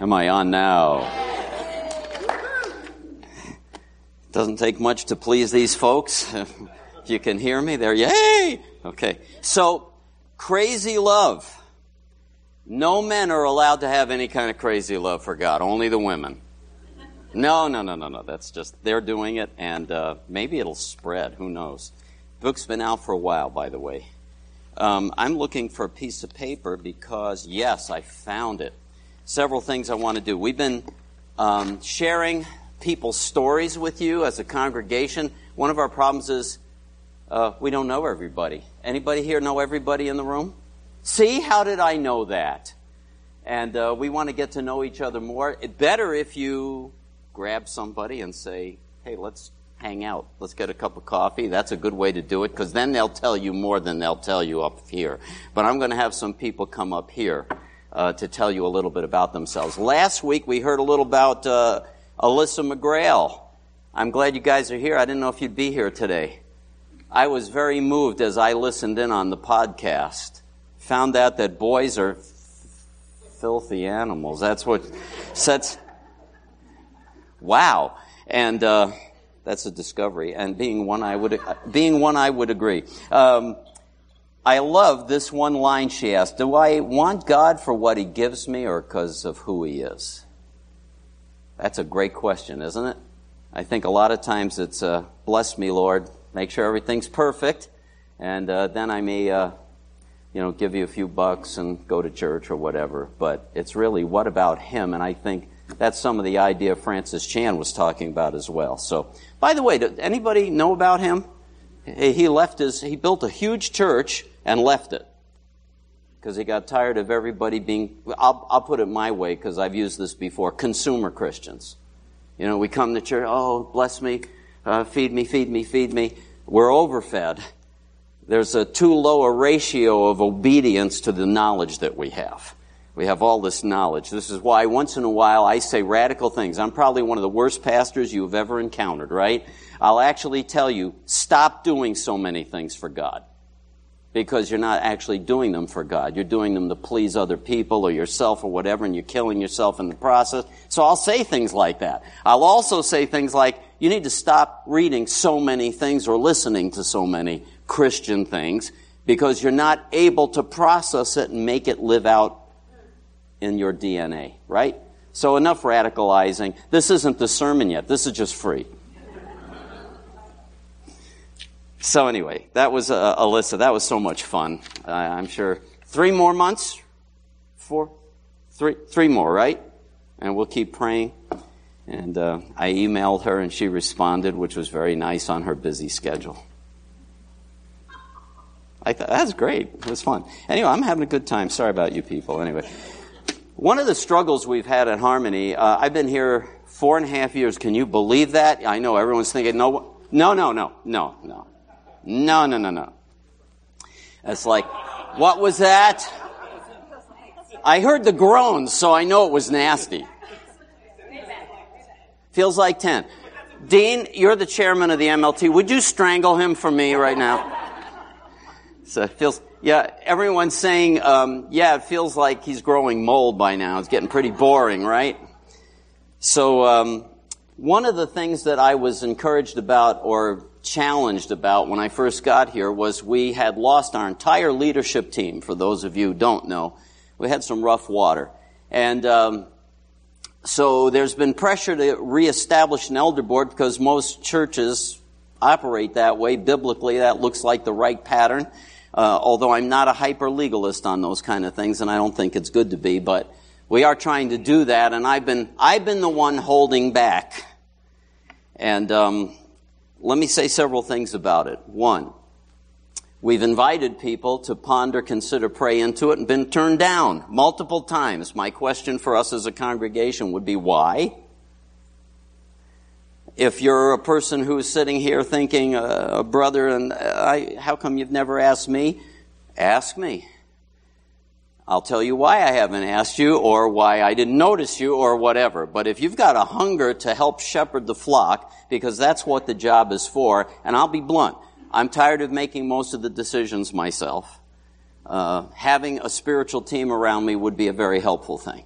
Am I on now? Doesn't take much to please these folks. if you can hear me, there, yay! Okay. So, crazy love. No men are allowed to have any kind of crazy love for God, only the women. No, no, no, no, no. That's just, they're doing it, and uh, maybe it'll spread. Who knows? book's been out for a while, by the way. Um, I'm looking for a piece of paper because, yes, I found it. Several things I want to do. We've been um, sharing people's stories with you as a congregation. One of our problems is uh, we don't know everybody. Anybody here know everybody in the room? See, how did I know that? And uh, we want to get to know each other more. It better if you grab somebody and say, "Hey, let's hang out. Let's get a cup of coffee." That's a good way to do it because then they'll tell you more than they'll tell you up here. But I'm going to have some people come up here uh, to tell you a little bit about themselves. Last week we heard a little about uh, Alyssa McGrail. I'm glad you guys are here. I didn't know if you'd be here today. I was very moved as I listened in on the podcast. Found out that boys are f- filthy animals. That's what sets. Wow, and uh, that's a discovery. And being one, I would being one, I would agree. Um, I love this one line she asked: Do I want God for what He gives me, or because of who He is? That's a great question, isn't it? I think a lot of times it's uh, bless me, Lord, make sure everything's perfect, and uh, then I may, uh, you know, give you a few bucks and go to church or whatever. But it's really what about Him? And I think that's some of the idea Francis Chan was talking about as well. So, by the way, does anybody know about him? He left his, he built a huge church and left it because he got tired of everybody being, I'll, I'll put it my way because I've used this before, consumer Christians. You know, we come to church, oh, bless me, uh, feed me, feed me, feed me. We're overfed. There's a too low a ratio of obedience to the knowledge that we have. We have all this knowledge. This is why once in a while I say radical things. I'm probably one of the worst pastors you've ever encountered, right? I'll actually tell you, stop doing so many things for God. Because you're not actually doing them for God. You're doing them to please other people or yourself or whatever, and you're killing yourself in the process. So I'll say things like that. I'll also say things like, you need to stop reading so many things or listening to so many Christian things because you're not able to process it and make it live out in your DNA, right? So enough radicalizing. This isn't the sermon yet. This is just free. So anyway, that was uh, Alyssa. That was so much fun. Uh, I'm sure three more months, four, three, three more, right? And we'll keep praying. And uh, I emailed her, and she responded, which was very nice on her busy schedule. I thought that's great. It was fun. Anyway, I'm having a good time. Sorry about you people. Anyway. One of the struggles we've had at Harmony, uh, I've been here four and a half years. Can you believe that? I know everyone's thinking, no, no, no, no, no, no, no, no, no, no. It's like, what was that? I heard the groans, so I know it was nasty. Feels like 10. Dean, you're the chairman of the MLT. Would you strangle him for me right now? So it feels, yeah, everyone's saying, um, yeah, it feels like he's growing mold by now. It's getting pretty boring, right? So, um, one of the things that I was encouraged about or challenged about when I first got here was we had lost our entire leadership team. For those of you who don't know, we had some rough water. And, um, so there's been pressure to reestablish an elder board because most churches operate that way. Biblically, that looks like the right pattern. Uh, although I'm not a hyper legalist on those kind of things, and I don't think it's good to be, but we are trying to do that, and I've been I've been the one holding back. And um, let me say several things about it. One, we've invited people to ponder, consider, pray into it, and been turned down multiple times. My question for us as a congregation would be why? if you're a person who's sitting here thinking, uh, brother, and I, how come you've never asked me? Ask me. I'll tell you why I haven't asked you or why I didn't notice you or whatever. But if you've got a hunger to help shepherd the flock, because that's what the job is for, and I'll be blunt, I'm tired of making most of the decisions myself. Uh, having a spiritual team around me would be a very helpful thing.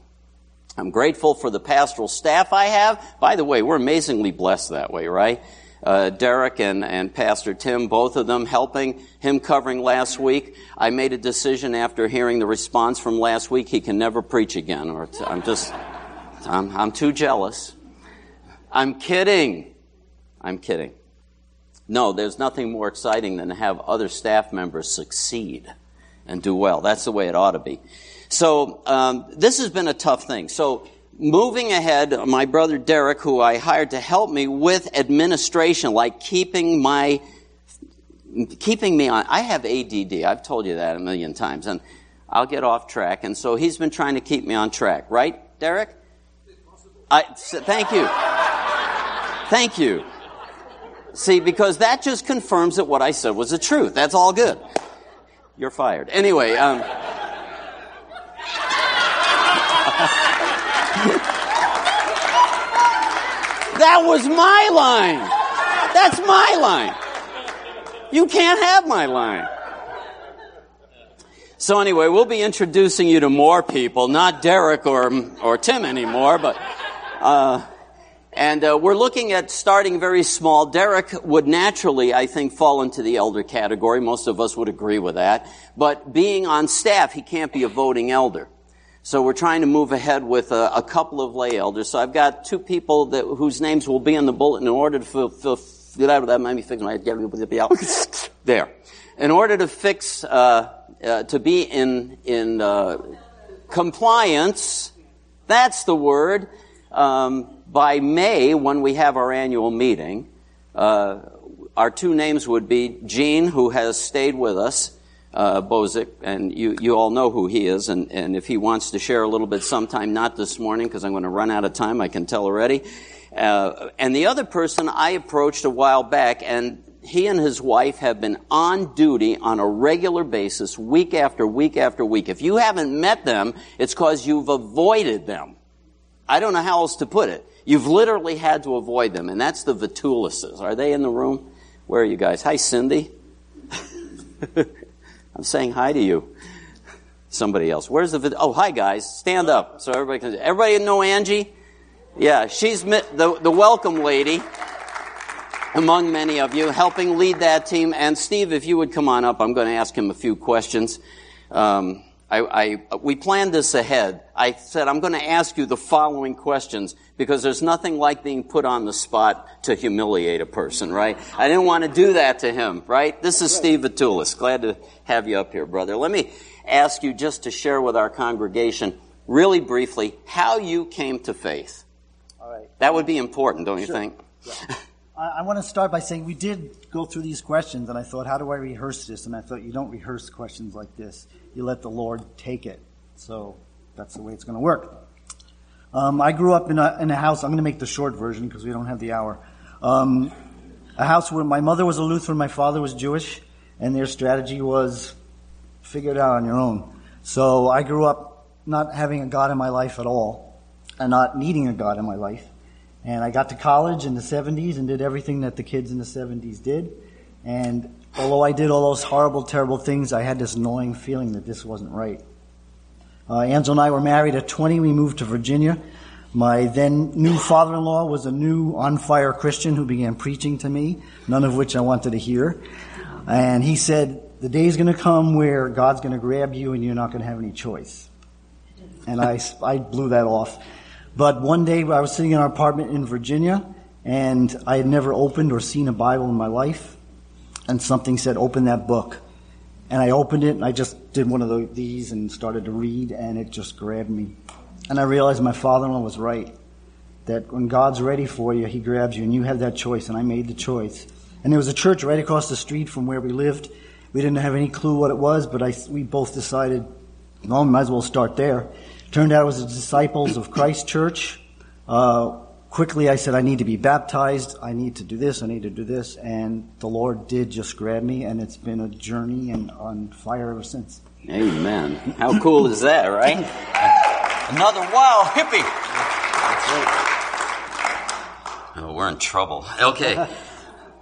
I'm grateful for the pastoral staff I have. By the way, we're amazingly blessed that way, right? Uh, Derek and, and Pastor Tim, both of them helping him covering last week. I made a decision after hearing the response from last week. He can never preach again, or t- I'm just, I'm, I'm too jealous. I'm kidding. I'm kidding. No, there's nothing more exciting than to have other staff members succeed and do well. That's the way it ought to be. So um, this has been a tough thing. So moving ahead, my brother Derek, who I hired to help me with administration, like keeping my keeping me on. I have ADD. I've told you that a million times, and I'll get off track. And so he's been trying to keep me on track, right, Derek? I, thank you. Thank you. See, because that just confirms that what I said was the truth. That's all good. You're fired. Anyway, um, that was my line. That's my line. You can't have my line. So anyway, we'll be introducing you to more people, not Derek or or Tim anymore, but uh, and uh, we're looking at starting very small. Derek would naturally, I think, fall into the elder category. Most of us would agree with that. But being on staff, he can't be a voting elder. So we're trying to move ahead with a, a couple of lay elders. So I've got two people that, whose names will be in the bulletin in order to fulfill, that made me fix my, there. In order to fix, uh, uh, to be in, in, uh, compliance, that's the word, um, by May, when we have our annual meeting, uh, our two names would be Jean, who has stayed with us, uh, Bozic, and you, you all know who he is, and, and if he wants to share a little bit sometime, not this morning, because I'm going to run out of time, I can tell already. Uh, and the other person I approached a while back, and he and his wife have been on duty on a regular basis, week after week after week. If you haven't met them, it's because you've avoided them. I don't know how else to put it. You've literally had to avoid them, and that's the Vitulises. Are they in the room? Where are you guys? Hi, Cindy. I'm saying hi to you. Somebody else. Where's the? Oh, hi guys. Stand up so everybody can. Everybody know Angie? Yeah, she's the the welcome lady among many of you, helping lead that team. And Steve, if you would come on up, I'm going to ask him a few questions. Um, I, I, we planned this ahead. I said, I'm going to ask you the following questions because there's nothing like being put on the spot to humiliate a person, right? I didn't want to do that to him, right? This is Steve Vitulis. Glad to have you up here, brother. Let me ask you just to share with our congregation, really briefly, how you came to faith. All right. That would be important, don't you Sure. think? Yeah. I, I want to start by saying we did go through these questions, and I thought, how do I rehearse this? And I thought, you don't rehearse questions like this. You let the Lord take it. So that's the way it's going to work. Um, I grew up in a, in a house. I'm going to make the short version because we don't have the hour. Um, a house where my mother was a Lutheran, my father was Jewish, and their strategy was figure it out on your own. So I grew up not having a God in my life at all, and not needing a God in my life. And I got to college in the 70s and did everything that the kids in the 70s did. And although I did all those horrible, terrible things, I had this annoying feeling that this wasn't right. Uh, Angela and I were married at 20. We moved to Virginia. My then new father-in-law was a new on-fire Christian who began preaching to me, none of which I wanted to hear. And he said, the day's going to come where God's going to grab you and you're not going to have any choice. And I, I blew that off. But one day I was sitting in our apartment in Virginia and I had never opened or seen a Bible in my life. And something said, open that book. And I opened it and I just did one of the, these and started to read and it just grabbed me. And I realized my father-in-law was right. That when God's ready for you, He grabs you and you have that choice. And I made the choice. And there was a church right across the street from where we lived. We didn't have any clue what it was, but I, we both decided, well, we might as well start there. Turned out it was the Disciples of Christ Church. Uh, quickly I said, I need to be baptized. I need to do this. I need to do this. And the Lord did just grab me and it's been a journey and on fire ever since. Amen. How cool is that, right? Another wow hippie. Oh, we're in trouble. Okay.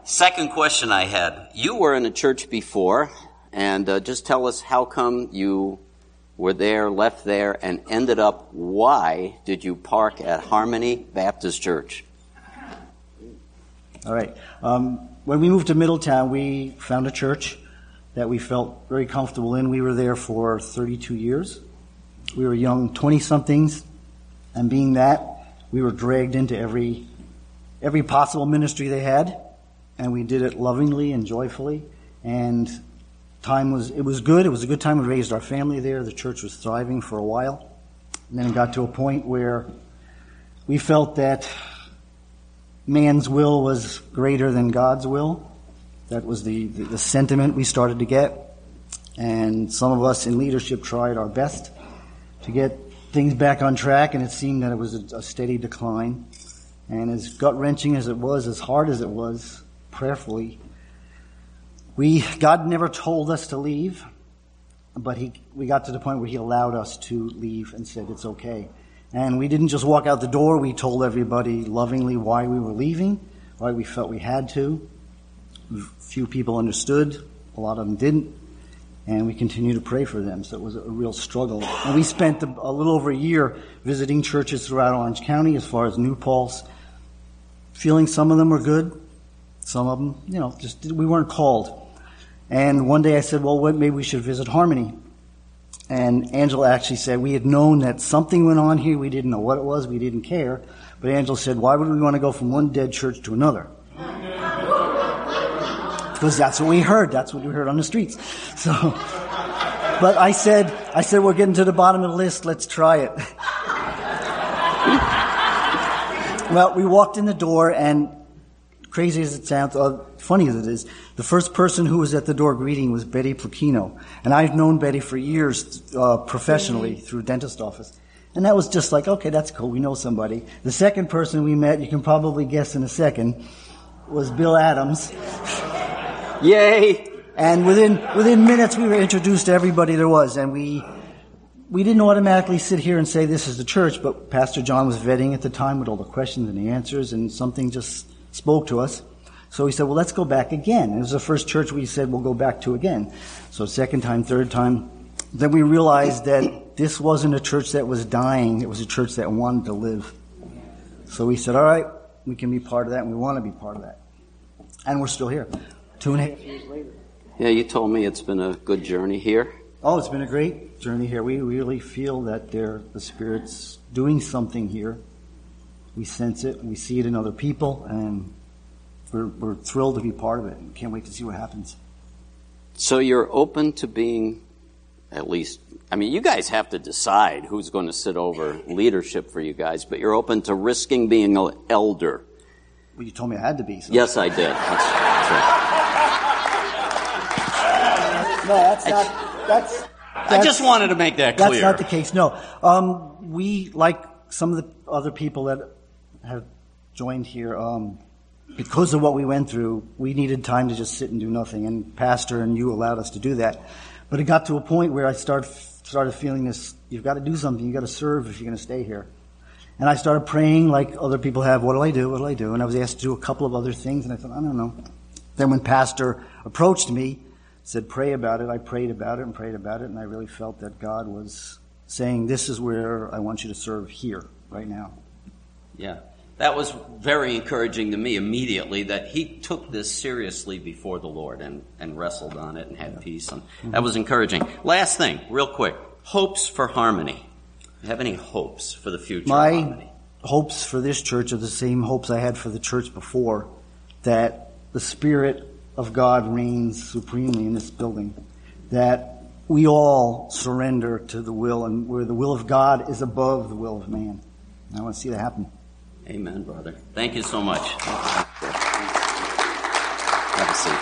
Second question I had. You were in a church before, and uh, just tell us how come you were there, left there, and ended up, why did you park at Harmony Baptist Church? All right. Um, when we moved to Middletown, we found a church that we felt very comfortable in. We were there for 32 years. We were young 20 somethings, and being that, we were dragged into every, every possible ministry they had, and we did it lovingly and joyfully. And time was, it was good. It was a good time. We raised our family there. The church was thriving for a while. And then it got to a point where we felt that man's will was greater than God's will. That was the, the, the, sentiment we started to get. And some of us in leadership tried our best to get things back on track, and it seemed that it was a, a steady decline. And as gut wrenching as it was, as hard as it was, prayerfully, we, God never told us to leave, but he, we got to the point where He allowed us to leave and said it's okay. And we didn't just walk out the door, we told everybody lovingly why we were leaving, why we felt we had to. Few people understood, a lot of them didn't, and we continue to pray for them. So it was a real struggle. And we spent a, little over a year visiting churches throughout Orange County as far as New Paltz, feeling some of them were good, some of them, you know, just we weren't called. And one day I said, well, maybe we should visit Harmony. And Angela actually said, we had known that something went on here. We didn't know what it was. We didn't care. But Angela said, why would we want to go from one dead church to another? Because that's what we heard. That's what we heard on the streets. So, but I said, I said, we're getting to the bottom of the list. Let's try it. well, we walked in the door and crazy as it sounds, uh, funny as it is, the first person who was at the door greeting was Betty Placino. And I've known Betty for years, uh, professionally through dentist office. And that was just like, okay, that's cool. We know somebody. The second person we met, you can probably guess in a second, was Bill Adams. Yay! And within, within minutes we were introduced to everybody there was. And we, we didn't automatically sit here and say this is the church, but Pastor John was vetting at the time with all the questions and the answers and something just spoke to us. So we said, well, let's go back again. It was the first church we said we'll go back to again. So second time, third time. Then we realized that this wasn't a church that was dying. It was a church that wanted to live. So we said, all right, we can be part of that and we want to be part of that. And we're still here. Two and a half years later. Yeah, you told me it's been a good journey here. Oh, it's been a great journey here. We really feel that there, the Spirit's doing something here we sense it, we see it in other people, and we're, we're thrilled to be part of it and can't wait to see what happens. So you're open to being, at least, I mean, you guys have to decide who's going to sit over leadership for you guys, but you're open to risking being an elder. Well, you told me I had to be. So. Yes, I did. That's, no, that's not. That's, that's. I just wanted to make that clear. That's not the case. No, um, we like some of the other people that have joined here, um, because of what we went through, we needed time to just sit and do nothing. And Pastor and you allowed us to do that. But it got to a point where I started, started feeling this, you've got to do something. You've got to serve if you're going to stay here. And I started praying like other people have, what do I do? What do I do? And I was asked to do a couple of other things and I thought, I don't know. Then when Pastor approached me, said, pray about it, I prayed about it and prayed about it and I really felt that God was saying, this is where I want you to serve here, right now. Yeah that was very encouraging to me immediately that he took this seriously before the Lord and, and wrestled on it and had peace. And that was encouraging. Last thing, real quick. Hopes for harmony. Do you have any hopes for the future My hopes for this church are the same hopes I had for the church before. That the Spirit of God reigns supremely in this building. That we all surrender to the will and where the will of God is above the will of man. I want to see that happen. Amen, brother. Thank you so much. Have a seat.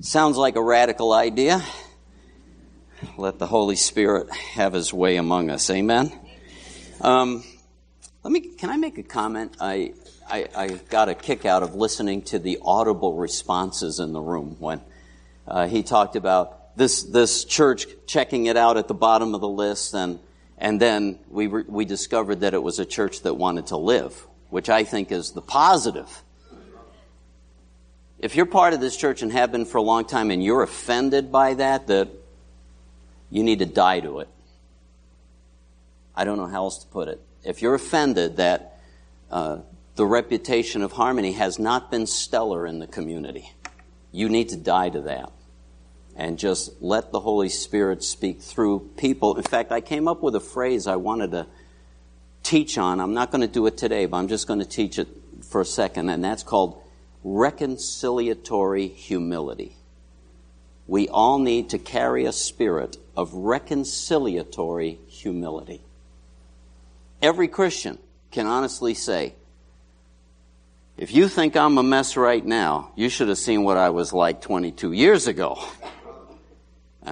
Sounds like a radical idea. Let the Holy Spirit have His way among us. Amen. Um, let me. Can I make a comment? I, I I got a kick out of listening to the audible responses in the room when uh, he talked about this, this church checking it out at the bottom of the list, and, and then we, re, we discovered that it was a church that wanted to live, which I think is the positive. If you're part of this church and have been for a long time and you're offended by that, that you need to die to it. I don't know how else to put it. If you're offended that uh, the reputation of harmony has not been stellar in the community, you need to die to that and just let the Holy Spirit speak through people. In fact, I came up with a phrase I wanted to teach on. I'm not going to do it today, but I'm just going to teach it for a second, and that's called reconciliatory humility. We all need to carry a spirit of reconciliatory humility. Every Christian can honestly say, if you think I'm a mess right now, you should have seen what I was like 22 years ago.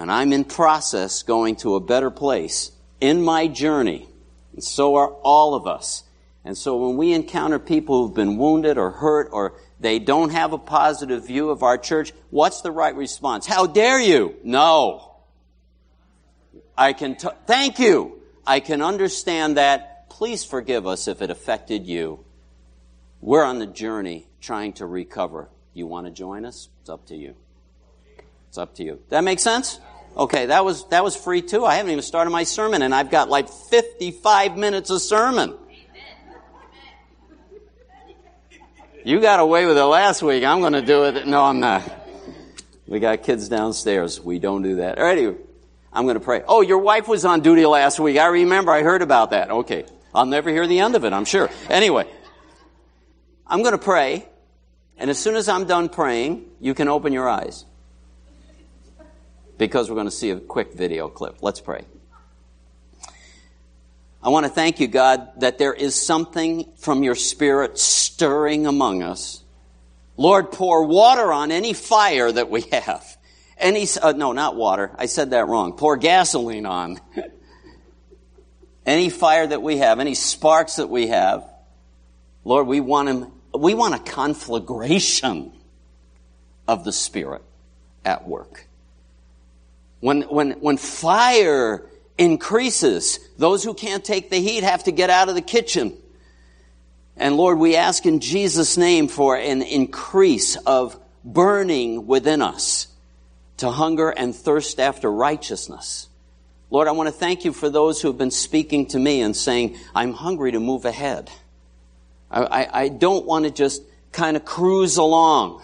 And I'm in process going to a better place in my journey. And so are all of us. And so when we encounter people who've been wounded or hurt or they don't have a positive view of our church, what's the right response? How dare you? No. I can, t- thank you. I can understand that. Please forgive us if it affected you. We're on the journey trying to recover. You want to join us? It's up to you. It's up to you. That make sense? Okay, that was that was free too. I haven't even started my sermon and I've got like 55 minutes of sermon. You got away with it last week. I'm going to do it. No, I'm not. We got kids downstairs. We don't do that. All right, I'm going to pray. Oh, your wife was on duty last week. I remember. I heard about that. Okay. I'll never hear the end of it, I'm sure. Anyway, I'm going to pray, and as soon as I'm done praying, you can open your eyes. Because we're going to see a quick video clip. Let's pray. I want to thank you, God, that there is something from your Spirit stirring among us. Lord, pour water on any fire that we have. Any, uh, no, not water. I said that wrong. Pour gasoline on. any fire that we have, any sparks that we have. Lord, we want him, we want a conflagration of the Spirit at work. When, when, when fire increases, those who can't take the heat have to get out of the kitchen. And Lord, we ask in Jesus' name for an increase of burning within us to hunger and thirst after righteousness. Lord, I want to thank you for those who have been speaking to me and saying, I'm hungry to move ahead. I, I, I don't want to just kind of cruise along.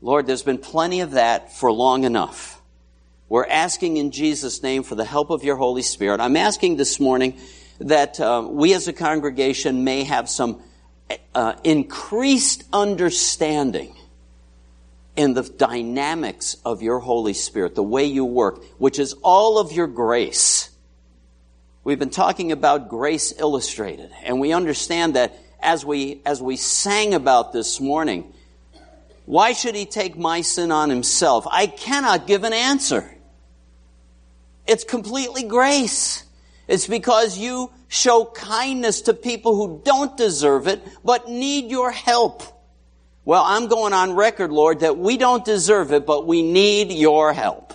Lord, there's been plenty of that for long enough. We're asking in Jesus' name for the help of your Holy Spirit. I'm asking this morning that uh, we as a congregation may have some uh, increased understanding in the dynamics of your Holy Spirit, the way you work, which is all of your grace. We've been talking about grace illustrated, and we understand that as we, as we sang about this morning, why should he take my sin on himself? I cannot give an answer. It's completely grace. It's because you show kindness to people who don't deserve it, but need your help. Well, I'm going on record, Lord, that we don't deserve it, but we need your help.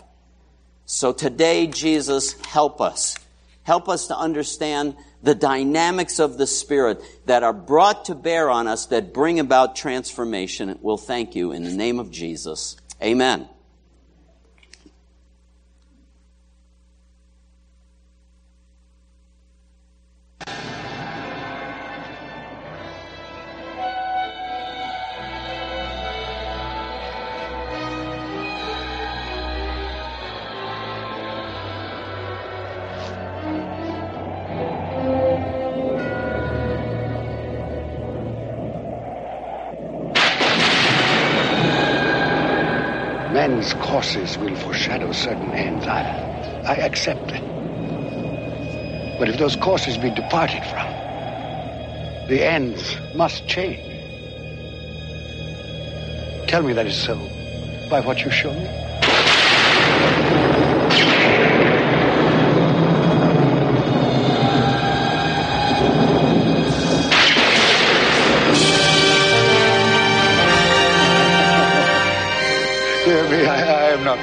So today, Jesus, help us. Help us to understand the dynamics of the Spirit that are brought to bear on us that bring about transformation. We'll thank you in the name of Jesus. Amen. Men's courses will foreshadow certain ends. I, I accept that. But if those courses be departed from, the ends must change. Tell me that is so by what you show me.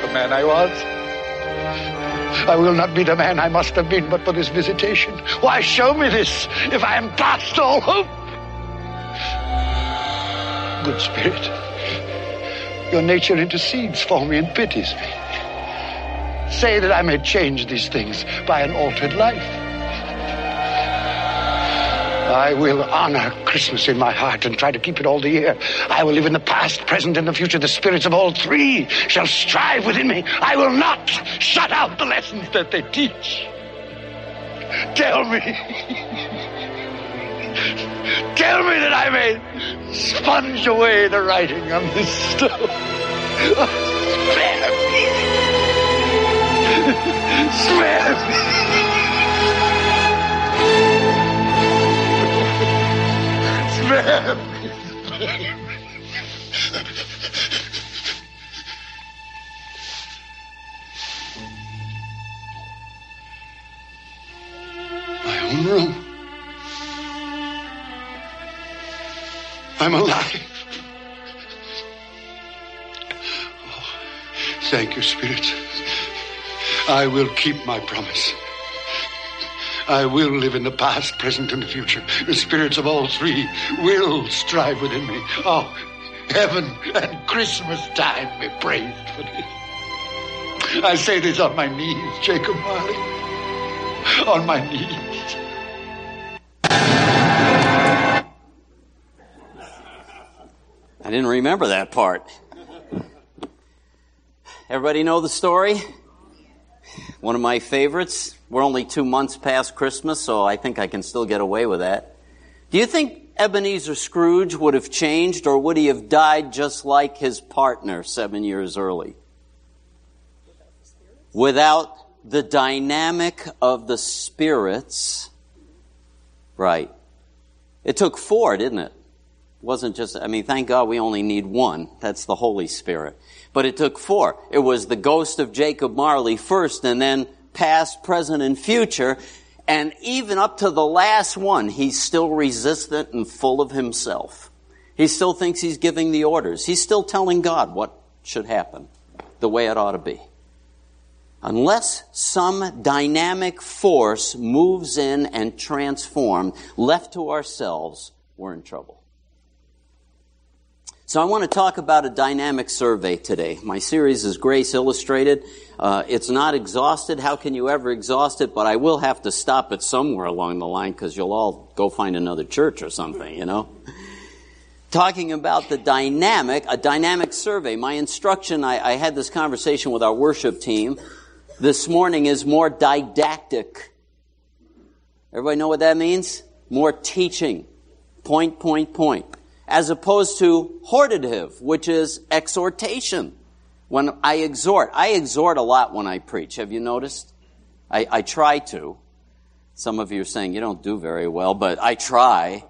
The man I was. I will not be the man I must have been but for this visitation. Why show me this if I am past all hope? Good Spirit, Your nature intercedes for me and pities me. Say that I may change these things by an altered life. I will honor Christmas in my heart and try to keep it all the year. I will live in the past, present, and the future. The spirits of all three shall strive within me. I will not shut out the lessons that they teach. Tell me. Tell me that I may sponge away the writing on this stone. Spare me. Spare me. Spare. My own room. I'm alive. Oh, thank you, Spirit. I will keep my promise. I will live in the past, present, and the future. The spirits of all three will strive within me. Oh, heaven and Christmas time be praised for this. I say this on my knees, Jacob Marley. On my knees. I didn't remember that part. Everybody know the story? One of my favorites. We're only two months past Christmas, so I think I can still get away with that. Do you think Ebenezer Scrooge would have changed, or would he have died just like his partner seven years early? Without the dynamic of the spirits. Right. It took four, didn't it? It wasn't just, I mean, thank God we only need one. That's the Holy Spirit. But it took four. It was the ghost of Jacob Marley first, and then past, present, and future. And even up to the last one, he's still resistant and full of himself. He still thinks he's giving the orders. He's still telling God what should happen, the way it ought to be. Unless some dynamic force moves in and transforms, left to ourselves, we're in trouble. So I want to talk about a dynamic survey today. My series is Grace Illustrated. Uh, it's not exhausted. How can you ever exhaust it? But I will have to stop it somewhere along the line because you'll all go find another church or something, you know? Talking about the dynamic, a dynamic survey. My instruction, I, I had this conversation with our worship team this morning is more didactic. Everybody know what that means? More teaching. Point, point, point as opposed to hortative, which is exhortation. When I exhort, I exhort a lot when I preach. Have you noticed? I, I try to. Some of you are saying you don't do very well, but I try.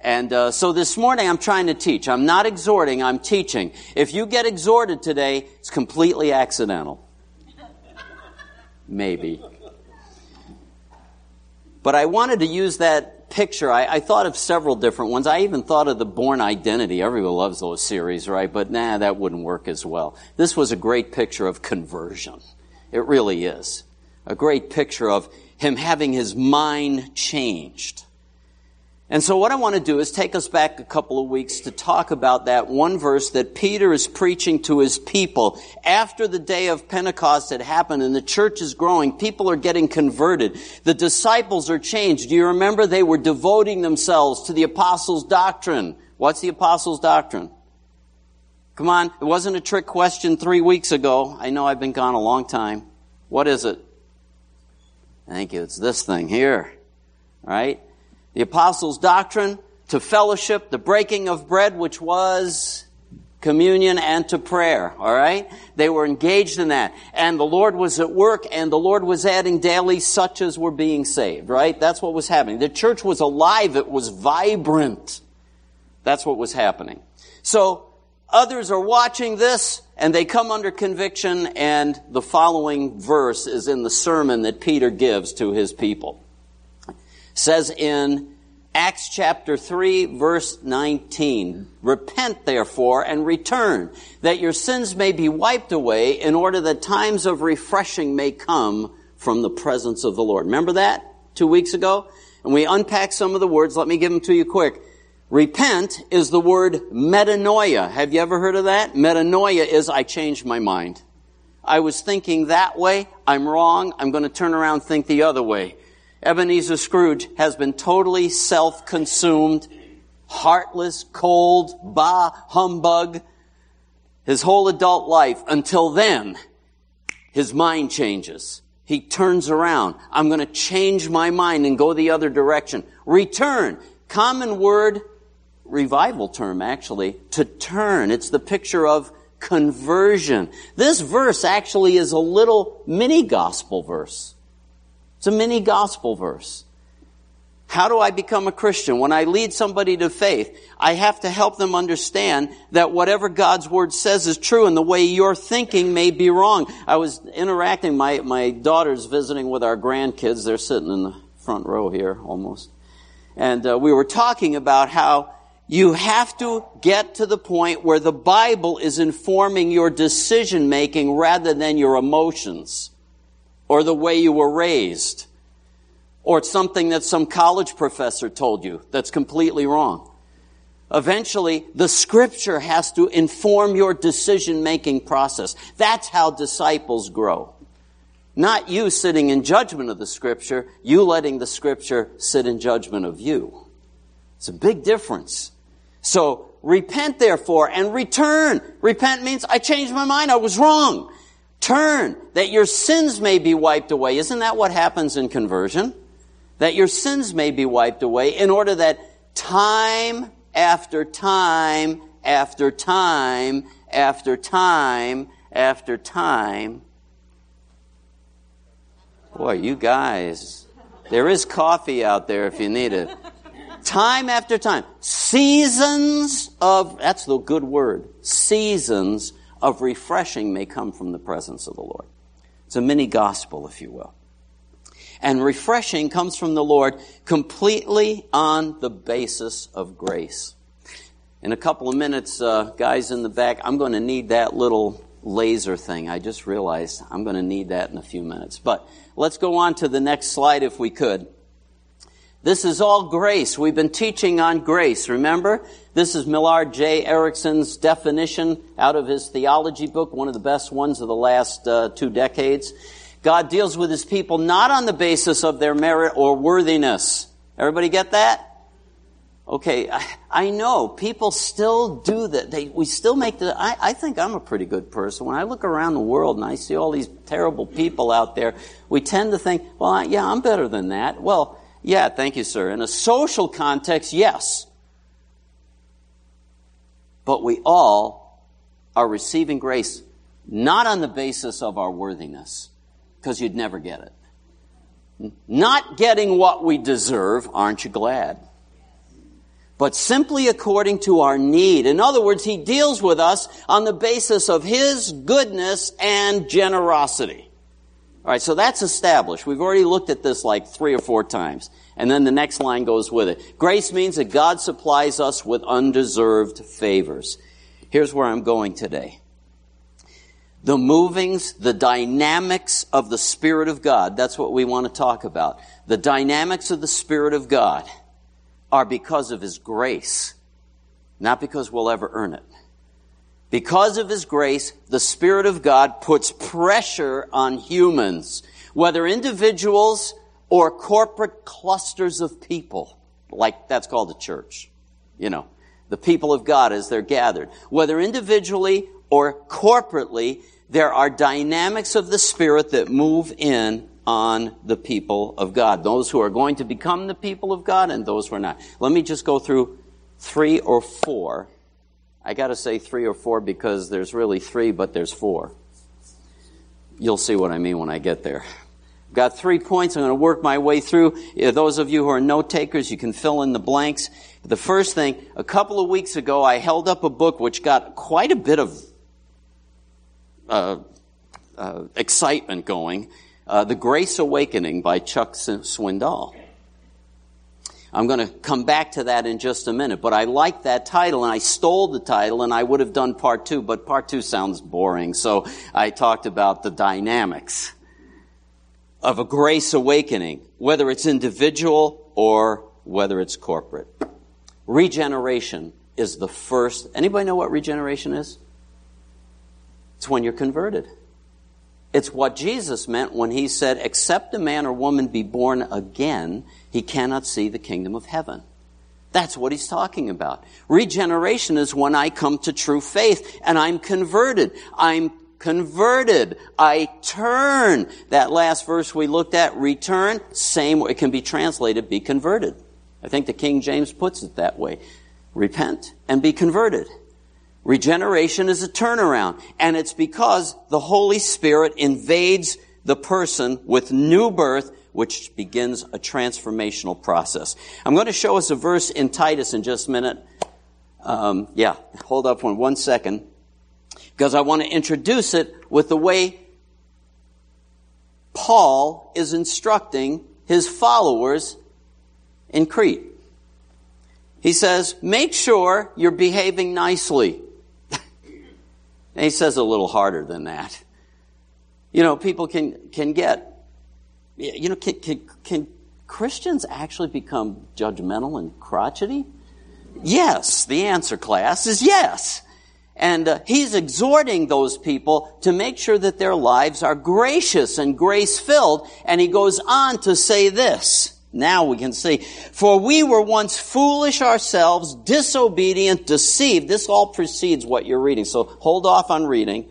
And uh, so this morning I'm trying to teach. I'm not exhorting, I'm teaching. If you get exhorted today, it's completely accidental. Maybe. But I wanted to use that picture, I, I, thought of several different ones. I even thought of the Bourne Identity. Everyone loves those series, right? But nah, that wouldn't work as well. This was a great picture of conversion. It really is. A great picture of him having his mind changed. And so what I want to do is take us back a couple of weeks to talk about that one verse that Peter is preaching to his people. After the day of Pentecost had happened and the church is growing, people are getting converted. The disciples are changed. Do you remember they were devoting themselves to the apostles' doctrine? What's the apostles' doctrine? Come on, it wasn't a trick question three weeks ago. I know I've been gone a long time. What is it? Thank you. It's this thing here. Right? The apostles' doctrine, to fellowship, the breaking of bread, which was communion, and to prayer. All right? They were engaged in that. And the Lord was at work, and the Lord was adding daily such as were being saved. Right? That's what was happening. The church was alive. It was vibrant. That's what was happening. So, others are watching this, and they come under conviction, and the following verse is in the sermon that Peter gives to his people says in Acts chapter 3 verse 19, Repent therefore and return, that your sins may be wiped away in order that times of refreshing may come from the presence of the Lord. Remember that two weeks ago? And we unpacked some of the words. Let me give them to you quick. Repent is the word metanoia. Have you ever heard of that? Metanoia is I changed my mind. I was thinking that way. I'm wrong. I'm going to turn around think the other way. Ebenezer Scrooge has been totally self-consumed, heartless, cold, bah, humbug, his whole adult life until then his mind changes. He turns around. I'm going to change my mind and go the other direction. Return. Common word revival term, actually, to turn. It's the picture of conversion. This verse actually is a little mini gospel verse. It's a mini gospel verse. How do I become a Christian? When I lead somebody to faith, I have to help them understand that whatever God's Word says is true and the way you're thinking may be wrong. I was interacting, my, my daughter's visiting with our grandkids. They're sitting in the front row here almost. And uh, we were talking about how you have to get to the point where the Bible is informing your decision making rather than your emotions or the way you were raised or it's something that some college professor told you that's completely wrong. Eventually, the scripture has to inform your decision making process. That's how disciples grow. Not you sitting in judgment of the scripture, you letting the scripture sit in judgment of you. It's a big difference. So, repent therefore and return. Repent means I changed my mind, I was wrong. Turn, that your sins may be wiped away. Isn't that what happens in conversion? That your sins may be wiped away in order that time after time after time after time after time. Boy, you guys, there is coffee out there if you need it time after time. Seasons of, that's the good word, seasons of refreshing may come from the presence of the Lord. It's a mini gospel, if you will. And refreshing comes from the Lord completely on the basis of grace. In a couple of minutes, uh, guys in the back, I'm going to need that little laser thing. I just realized I'm going to need that in a few minutes. But let's go on to the next slide if we could. This is all grace. We've been teaching on grace. Remember? This is Millard J. Erickson's definition out of his theology book, one of the best ones of the last uh, two decades. God deals with his people not on the basis of their merit or worthiness. Everybody get that? Okay, I, I know people still do that. They, we still make the. I, I think I'm a pretty good person. When I look around the world and I see all these terrible people out there, we tend to think, well, yeah, I'm better than that. Well, yeah, thank you, sir. In a social context, yes. But we all are receiving grace not on the basis of our worthiness, because you'd never get it. Not getting what we deserve, aren't you glad? But simply according to our need. In other words, He deals with us on the basis of His goodness and generosity. All right, so that's established. We've already looked at this like three or four times. And then the next line goes with it. Grace means that God supplies us with undeserved favors. Here's where I'm going today. The movings, the dynamics of the Spirit of God, that's what we want to talk about. The dynamics of the Spirit of God are because of His grace, not because we'll ever earn it. Because of His grace, the Spirit of God puts pressure on humans, whether individuals or corporate clusters of people, like that's called the church. You know, the people of God as they're gathered. Whether individually or corporately, there are dynamics of the Spirit that move in on the people of God. Those who are going to become the people of God and those who are not. Let me just go through three or four I got to say three or four because there's really three, but there's four. You'll see what I mean when I get there. I've got three points. I'm going to work my way through. Those of you who are note takers, you can fill in the blanks. The first thing, a couple of weeks ago, I held up a book which got quite a bit of uh, uh, excitement going. Uh, the Grace Awakening by Chuck Swindoll. I'm going to come back to that in just a minute, but I like that title and I stole the title and I would have done part two, but part two sounds boring. So I talked about the dynamics of a grace awakening, whether it's individual or whether it's corporate. regeneration is the first. Anybody know what regeneration is? It's when you're converted. It's what Jesus meant when he said, except a man or woman be born again, he cannot see the kingdom of heaven. That's what he's talking about. Regeneration is when I come to true faith and I'm converted. I'm converted. I turn. That last verse we looked at, return, same, it can be translated, be converted. I think the King James puts it that way. Repent and be converted. Regeneration is a turnaround, and it's because the Holy Spirit invades the person with new birth, which begins a transformational process. I'm going to show us a verse in Titus in just a minute. Um, yeah, hold up one, one second, because I want to introduce it with the way Paul is instructing his followers in Crete. He says, make sure you're behaving nicely. And he says a little harder than that. You know, people can, can get, you know, can, can, can Christians actually become judgmental and crotchety? Yes, the answer class is yes. And uh, he's exhorting those people to make sure that their lives are gracious and grace filled. And he goes on to say this. Now we can see. For we were once foolish ourselves, disobedient, deceived. This all precedes what you're reading, so hold off on reading.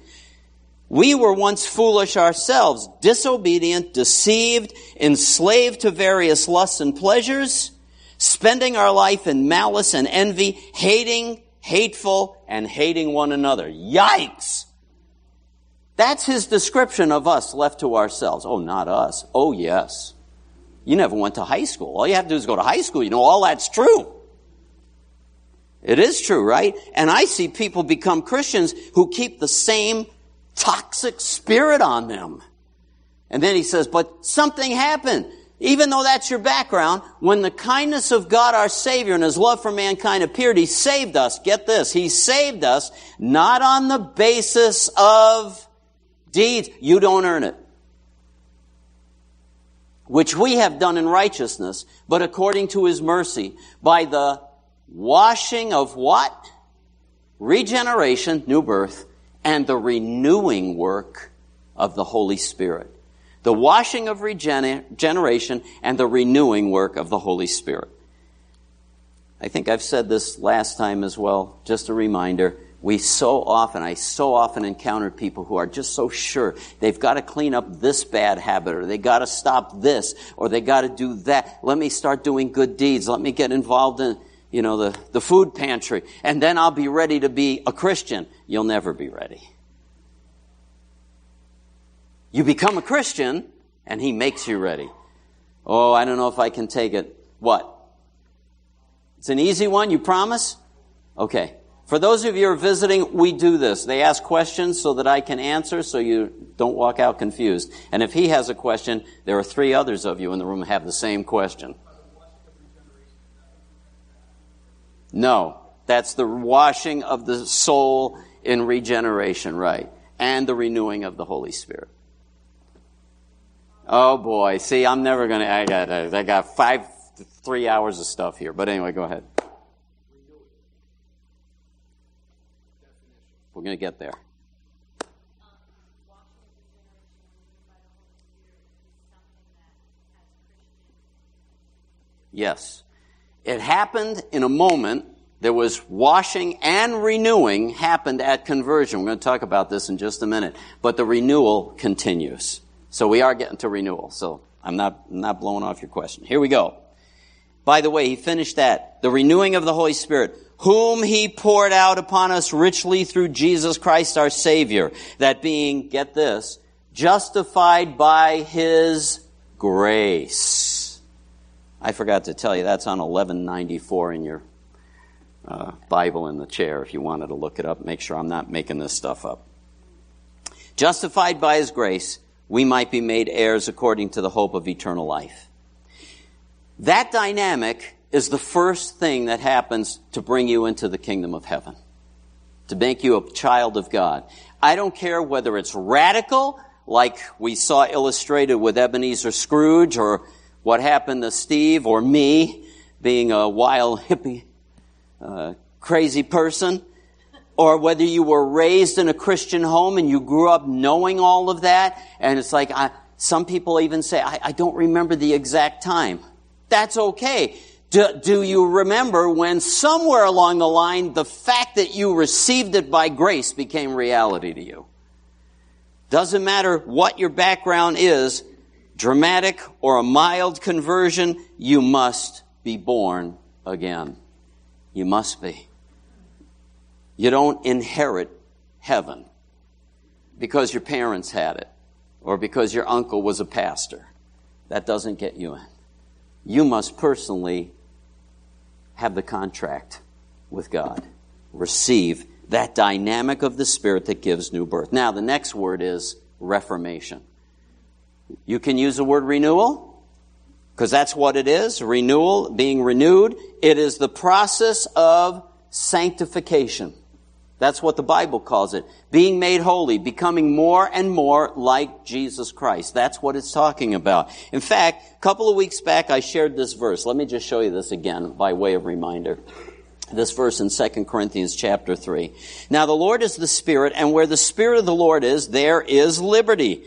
We were once foolish ourselves, disobedient, deceived, enslaved to various lusts and pleasures, spending our life in malice and envy, hating, hateful, and hating one another. Yikes! That's his description of us left to ourselves. Oh, not us. Oh, yes. You never went to high school. All you have to do is go to high school. You know, all that's true. It is true, right? And I see people become Christians who keep the same toxic spirit on them. And then he says, but something happened. Even though that's your background, when the kindness of God our Savior and His love for mankind appeared, He saved us. Get this. He saved us not on the basis of deeds. You don't earn it which we have done in righteousness, but according to his mercy, by the washing of what? Regeneration, new birth, and the renewing work of the Holy Spirit. The washing of regeneration and the renewing work of the Holy Spirit. I think I've said this last time as well, just a reminder we so often, I so often encounter people who are just so sure they've got to clean up this bad habit or they've got to stop this or they've got to do that. Let me start doing good deeds. Let me get involved in, you know, the, the food pantry and then I'll be ready to be a Christian. You'll never be ready. You become a Christian and he makes you ready. Oh, I don't know if I can take it. What? It's an easy one, you promise? Okay. For those of you who are visiting, we do this. They ask questions so that I can answer so you don't walk out confused. And if he has a question, there are three others of you in the room have the same question. No. That's the washing of the soul in regeneration, right? And the renewing of the Holy Spirit. Oh boy. See, I'm never gonna, I got, I got five, three hours of stuff here. But anyway, go ahead. We're going to get there. Yes. It happened in a moment. There was washing and renewing happened at conversion. We're going to talk about this in just a minute. But the renewal continues. So we are getting to renewal. So I'm not, I'm not blowing off your question. Here we go. By the way, he finished that. The renewing of the Holy Spirit whom he poured out upon us richly through Jesus Christ our Savior, that being, get this, justified by his grace. I forgot to tell you, that's on 1194 in your uh, Bible in the chair if you wanted to look it up. Make sure I'm not making this stuff up. Justified by his grace, we might be made heirs according to the hope of eternal life. That dynamic is the first thing that happens to bring you into the kingdom of heaven, to make you a child of God. I don't care whether it's radical, like we saw illustrated with Ebenezer Scrooge, or what happened to Steve or me being a wild hippie. uh, crazy person, or whether you were raised in a Christian home and you grew up knowing all of that, and it's like, I, some people even say, I, I don't remember the exact time. That's okay. Do, do, you remember when somewhere along the line the fact that you received it by grace became reality to you? Doesn't matter what your background is, dramatic or a mild conversion, you must be born again. You must be. You don't inherit heaven because your parents had it or because your uncle was a pastor. That doesn't get you in. You must personally have the contract with God. Receive that dynamic of the Spirit that gives new birth. Now, the next word is reformation. You can use the word renewal because that's what it is renewal, being renewed. It is the process of sanctification. That's what the Bible calls it. Being made holy, becoming more and more like Jesus Christ. That's what it's talking about. In fact, a couple of weeks back I shared this verse. Let me just show you this again by way of reminder. This verse in 2 Corinthians chapter 3. Now the Lord is the Spirit, and where the Spirit of the Lord is, there is liberty.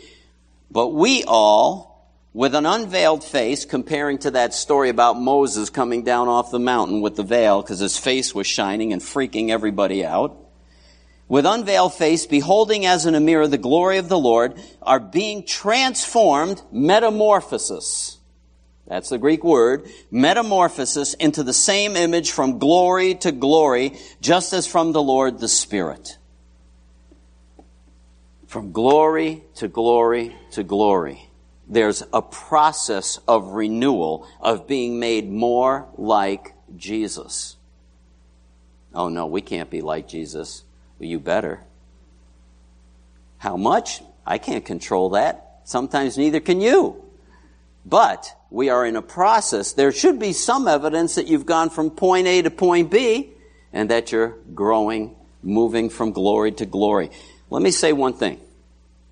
But we all, with an unveiled face, comparing to that story about Moses coming down off the mountain with the veil because his face was shining and freaking everybody out, with unveiled face, beholding as in a mirror the glory of the Lord, are being transformed, metamorphosis. That's the Greek word, metamorphosis into the same image from glory to glory, just as from the Lord the Spirit. From glory to glory to glory. There's a process of renewal, of being made more like Jesus. Oh no, we can't be like Jesus. Well, you better. How much? I can't control that. Sometimes neither can you. But we are in a process. There should be some evidence that you've gone from point A to point B and that you're growing, moving from glory to glory. Let me say one thing.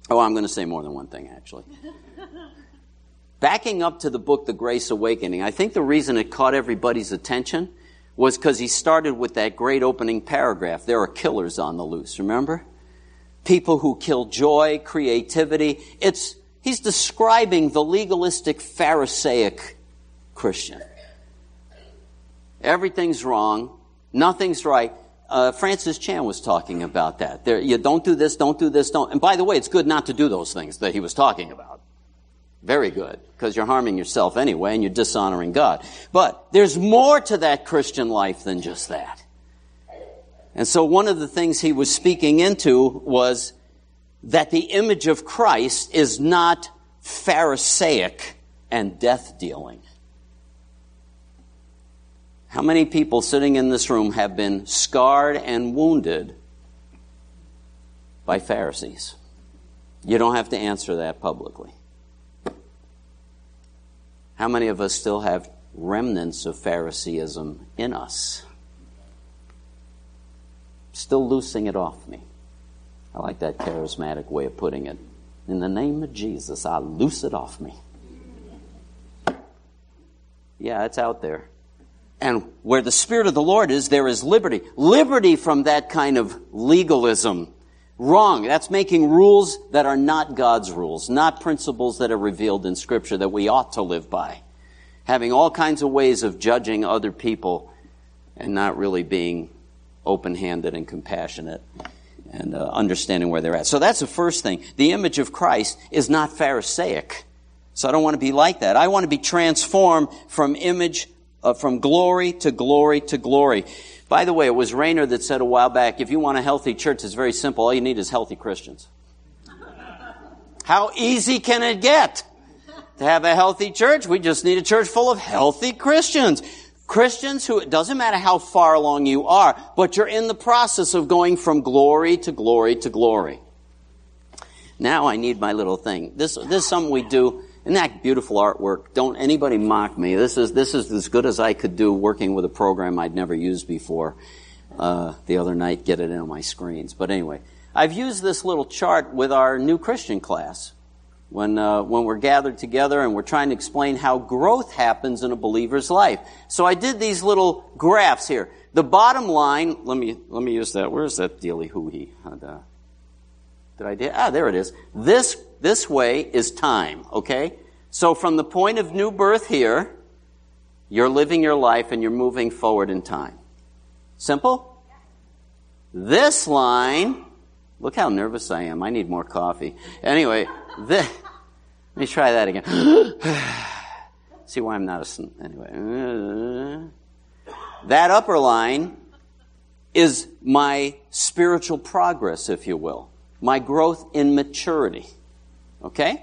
Oh, I'm going to say more than one thing, actually. Backing up to the book, The Grace Awakening, I think the reason it caught everybody's attention was because he started with that great opening paragraph. There are killers on the loose, remember? People who kill joy, creativity. It's, he's describing the legalistic Pharisaic Christian. Everything's wrong. Nothing's right. Uh, Francis Chan was talking about that. There, you don't do this, don't do this, don't. And by the way, it's good not to do those things that he was talking about. Very good, because you're harming yourself anyway and you're dishonoring God. But there's more to that Christian life than just that. And so one of the things he was speaking into was that the image of Christ is not Pharisaic and death dealing. How many people sitting in this room have been scarred and wounded by Pharisees? You don't have to answer that publicly. How many of us still have remnants of Phariseeism in us? Still loosing it off me. I like that charismatic way of putting it. In the name of Jesus, I loose it off me. Yeah, it's out there. And where the Spirit of the Lord is, there is liberty. Liberty from that kind of legalism. Wrong. That's making rules that are not God's rules, not principles that are revealed in Scripture that we ought to live by. Having all kinds of ways of judging other people and not really being open handed and compassionate and uh, understanding where they're at. So that's the first thing. The image of Christ is not Pharisaic. So I don't want to be like that. I want to be transformed from image, uh, from glory to glory to glory. By the way, it was Rainer that said a while back, if you want a healthy church, it's very simple. All you need is healthy Christians. How easy can it get? To have a healthy church, we just need a church full of healthy Christians. Christians who, it doesn't matter how far along you are, but you're in the process of going from glory to glory to glory. Now I need my little thing. This, this is something we do. Isn't that beautiful artwork? Don't anybody mock me. This is, this is as good as I could do working with a program I'd never used before. Uh, the other night, get it in on my screens. But anyway, I've used this little chart with our new Christian class when, uh, when we're gathered together and we're trying to explain how growth happens in a believer's life. So I did these little graphs here. The bottom line, let me, let me use that. Where's that dealy hooey? Did I? Ah, there it is. This, this way is time, okay? So from the point of new birth here, you're living your life and you're moving forward in time. Simple? This line, look how nervous I am. I need more coffee. Anyway, this, let me try that again. See why I'm not a, anyway. That upper line is my spiritual progress, if you will, my growth in maturity. Okay?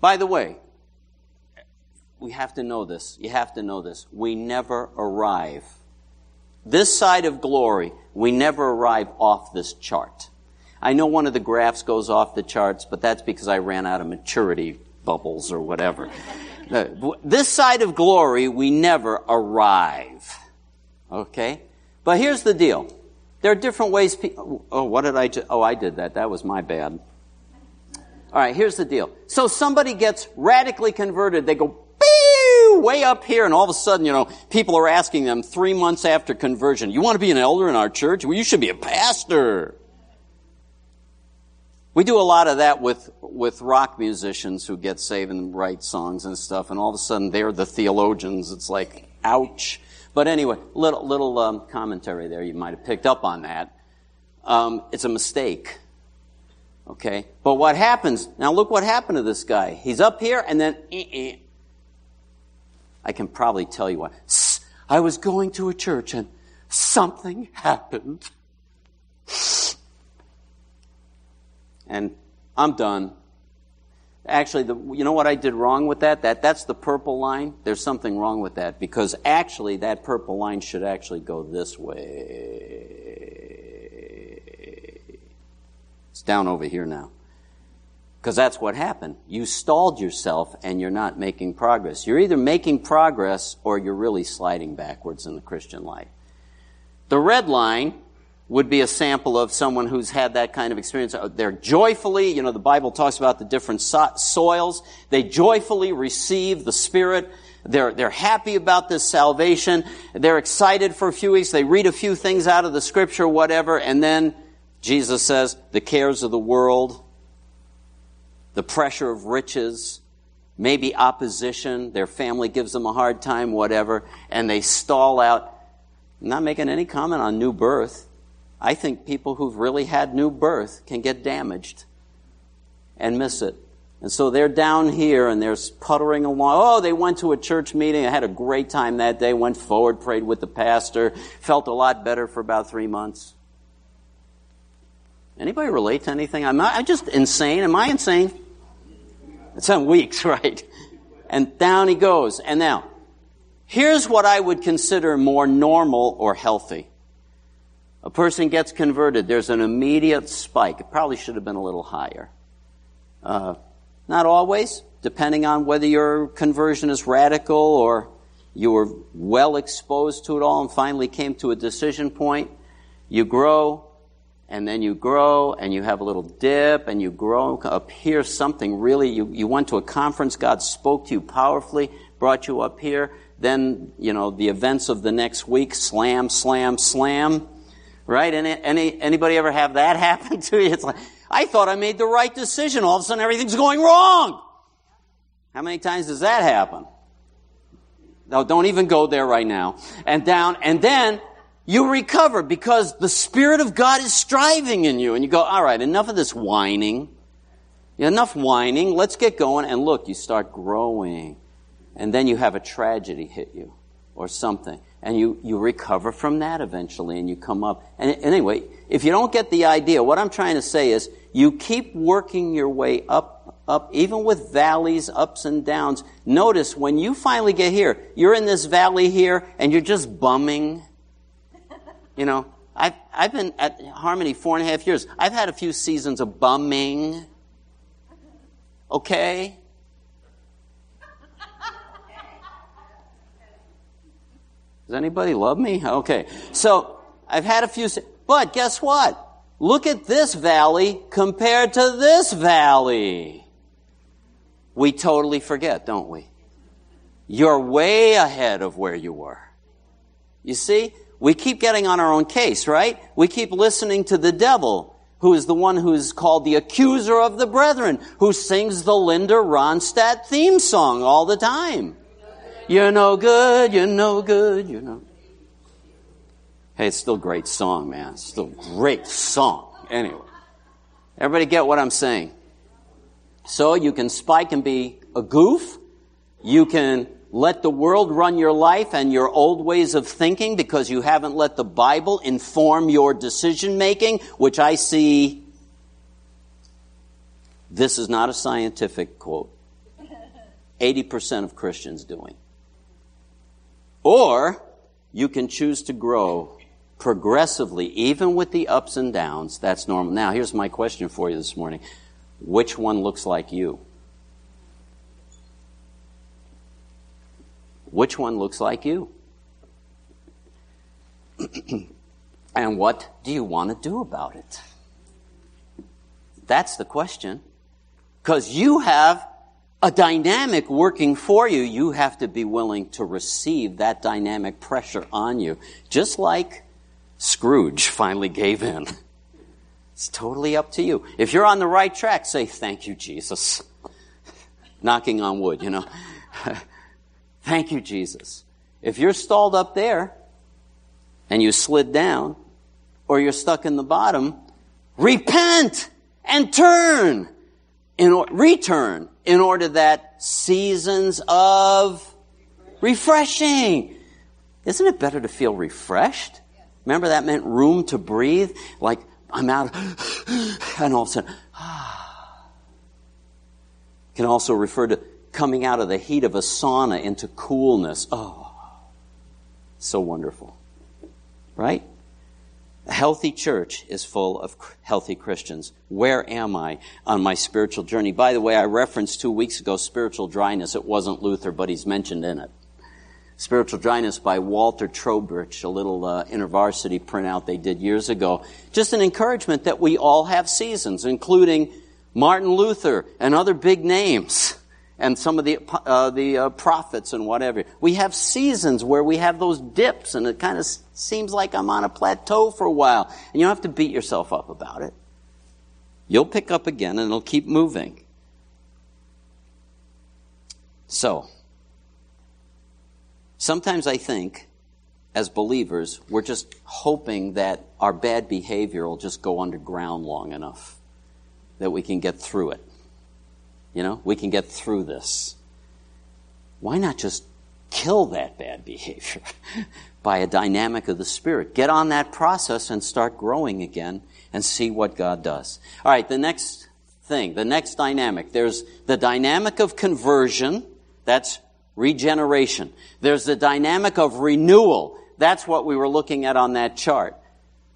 By the way, we have to know this. You have to know this. We never arrive. This side of glory, we never arrive off this chart. I know one of the graphs goes off the charts, but that's because I ran out of maturity bubbles or whatever. this side of glory, we never arrive. Okay? But here's the deal. There are different ways people, oh, what did I do? Oh, I did that. That was my bad. All right, here's the deal. So somebody gets radically converted. They go way up here, and all of a sudden, you know, people are asking them three months after conversion, you want to be an elder in our church? Well, you should be a pastor. We do a lot of that with, with rock musicians who get saved and write songs and stuff, and all of a sudden they're the theologians. It's like, ouch. But anyway, little, little um, commentary there. You might have picked up on that. Um, it's a mistake. Okay? But what happens, now look what happened to this guy. He's up here and then, eh-eh. I can probably tell you what. I was going to a church and something happened. and I'm done. Actually, the, you know what I did wrong with that? That that's the purple line. There's something wrong with that because actually that purple line should actually go this way. It's down over here now. Because that's what happened. You stalled yourself and you're not making progress. You're either making progress or you're really sliding backwards in the Christian life. The red line would be a sample of someone who's had that kind of experience. Uh, they're joyfully, you know, the Bible talks about the different so- soils. They joyfully receive the Spirit. They're, they're happy about this salvation. They're excited for a few weeks. They read a few things out of the scripture, whatever, and then Jesus says, the cares of the world, the pressure of riches, maybe opposition, their family gives them a hard time, whatever, and they stall out. I'm not making any comment on new birth. I think people who've really had new birth can get damaged and miss it. And so they're down here and they're puttering along. Oh, they went to a church meeting. I had a great time that day. Went forward, prayed with the pastor. Felt a lot better for about three months. Anybody relate to anything? I am I just insane? Am I insane? It's on weeks, right? And down he goes. And now, here's what I would consider more normal or healthy. A person gets converted, there's an immediate spike. It probably should have been a little higher. Uh, not always, depending on whether your conversion is radical or you were well exposed to it all and finally came to a decision point. You grow, and then you grow, and you have a little dip, and you grow up here. Something really, you, you went to a conference, God spoke to you powerfully, brought you up here. Then, you know, the events of the next week, slam, slam, slam Right? Any, any, anybody ever have that happen to you? It's like, I thought I made the right decision. All of a sudden everything's going wrong. How many times does that happen? No, don't even go there right now. And down, and then you recover because the Spirit of God is striving in you. And you go, all right, enough of this whining. Enough whining. Let's get going. And look, you start growing. And then you have a tragedy hit you or something and you, you recover from that eventually and you come up. And anyway, if you don't get the idea, what I'm trying to say is you keep working your way up, up, even with valleys, ups and downs. Notice when you finally get here, you're in this valley here and you're just bumming. You know, I've, I've been at Harmony four and a half years. I've had a few seasons of bumming. Okay? Does anybody love me? Okay. So, I've had a few, but guess what? Look at this valley compared to this valley. We totally forget, don't we? You're way ahead of where you were. You see? We keep getting on our own case, right? We keep listening to the devil, who is the one who is called the accuser of the brethren, who sings the Linda Ronstadt theme song all the time. You're no good, you're no good, you're no. Hey, it's still a great song, man. It's still a great song. Anyway. Everybody get what I'm saying? So you can spike and be a goof. You can let the world run your life and your old ways of thinking because you haven't let the Bible inform your decision making, which I see. This is not a scientific quote. 80% of Christians doing. Or you can choose to grow progressively, even with the ups and downs. That's normal. Now, here's my question for you this morning which one looks like you? Which one looks like you? and what do you want to do about it? That's the question. Because you have a dynamic working for you. You have to be willing to receive that dynamic pressure on you. Just like Scrooge finally gave in. It's totally up to you. If you're on the right track, say, Thank you, Jesus. Knocking on wood, you know. Thank you, Jesus. If you're stalled up there and you slid down or you're stuck in the bottom, repent and turn in or, return in order that seasons of refreshing. Isn't it better to feel refreshed? Remember that meant room to breathe? Like I'm out and all of a sudden can also refer to coming out of the heat of a sauna into coolness. Oh, so wonderful. Right? A healthy church is full of healthy Christians. Where am I on my spiritual journey? By the way, I referenced two weeks ago spiritual dryness. It wasn't Luther, but he's mentioned in it. Spiritual Dryness by Walter Trobisch, a little uh, intervarsity printout they did years ago. Just an encouragement that we all have seasons, including Martin Luther and other big names and some of the uh, the uh, prophets and whatever. We have seasons where we have those dips, and it kind of seems like I'm on a plateau for a while, and you don't have to beat yourself up about it. You'll pick up again, and it'll keep moving. So, sometimes I think, as believers, we're just hoping that our bad behavior will just go underground long enough that we can get through it. You know, we can get through this. Why not just kill that bad behavior by a dynamic of the Spirit? Get on that process and start growing again and see what God does. All right, the next thing, the next dynamic. There's the dynamic of conversion. That's regeneration. There's the dynamic of renewal. That's what we were looking at on that chart.